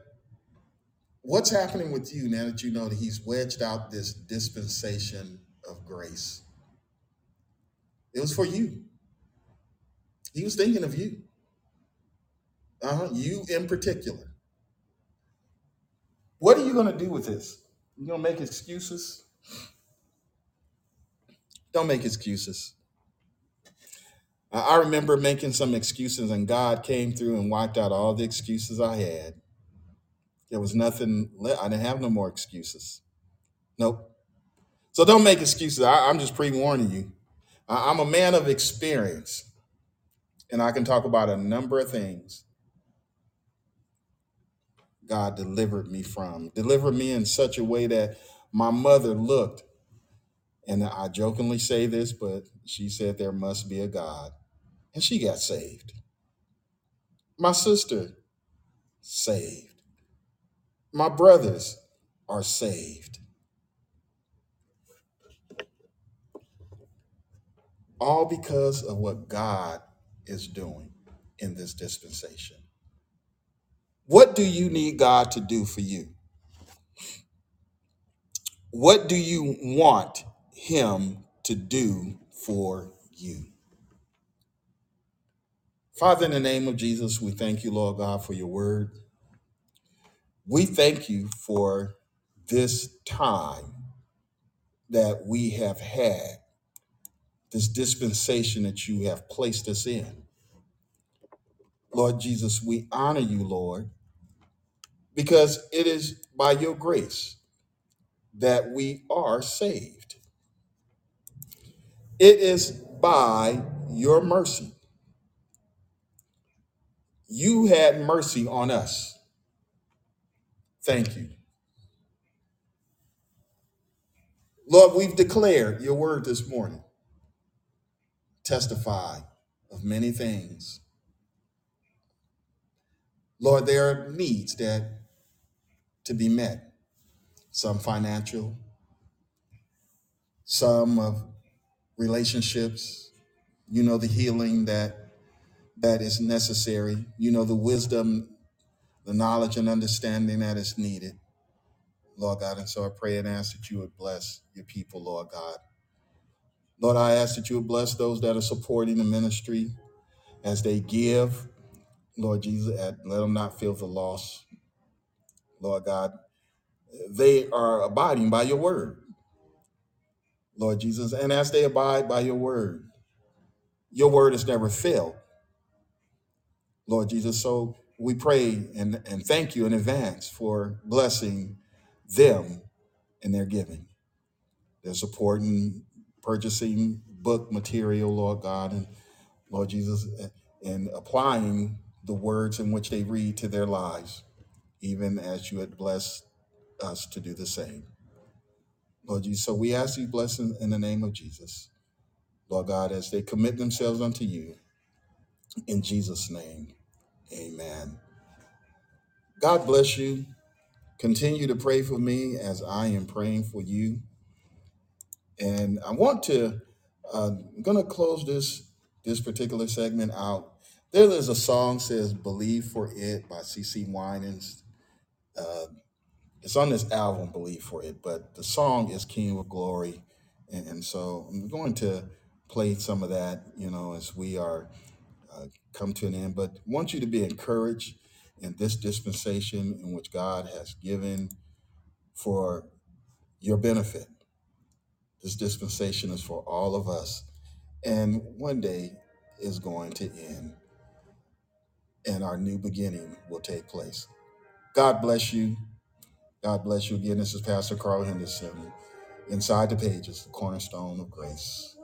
what's happening with you now that you know that he's wedged out this dispensation of grace? It was for you. He was thinking of you. Uh-huh, you in particular. What are you going to do with this? You going to make excuses? Don't make excuses. I remember making some excuses, and God came through and wiped out all the excuses I had. There was nothing, le- I didn't have no more excuses. Nope. So don't make excuses. I, I'm just pre warning you. I, I'm a man of experience, and I can talk about a number of things God delivered me from. Delivered me in such a way that my mother looked, and I jokingly say this, but she said, There must be a God. And she got saved. My sister, saved. My brothers are saved. All because of what God is doing in this dispensation. What do you need God to do for you? What do you want Him to do for you? Father, in the name of Jesus, we thank you, Lord God, for your word. We thank you for this time that we have had, this dispensation that you have placed us in. Lord Jesus, we honor you, Lord, because it is by your grace that we are saved. It is by your mercy. You had mercy on us. Thank you. Lord, we've declared your word this morning, testify of many things. Lord, there are needs that to be met, some financial, some of relationships. You know the healing that that is necessary. You know the wisdom, the knowledge and understanding that is needed, Lord God. And so I pray and ask that you would bless your people, Lord God. Lord, I ask that you would bless those that are supporting the ministry as they give. Lord Jesus, let them not feel the loss. Lord God, they are abiding by your word, Lord Jesus. And as they abide by your word, your word has never failed, Lord Jesus. So we pray and, and thank you in advance for blessing them in their giving. They're supporting, purchasing book material, Lord God, and Lord Jesus, and applying the words in which they read to their lives, even as you had blessed us to do the same. Lord Jesus, so we ask you blessing in the name of Jesus. Lord God, as they commit themselves unto you, in Jesus' name, amen. God bless you. Continue to pray for me as I am praying for you. And I want to, uh, I'm going to close this this particular segment out. There is a song says "Believe for It" by CeCe Winans. Uh, it's on this album, "Believe for It," but the song is "King of Glory," and, and so I'm going to play some of that, you know, as we are uh, come to an end. But want you to be encouraged in this dispensation in which God has given for your benefit. This dispensation is for all of us, and one day is going to end, and our new beginning will take place. God bless you. God bless you again. This is Pastor Carl Henderson. Inside the pages, the cornerstone of grace.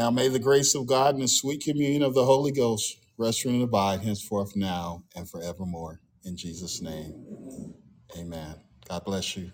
Now may the grace of God and the sweet communion of the Holy Ghost rest and abide henceforth now and forevermore. In Jesus' name, amen. God bless you.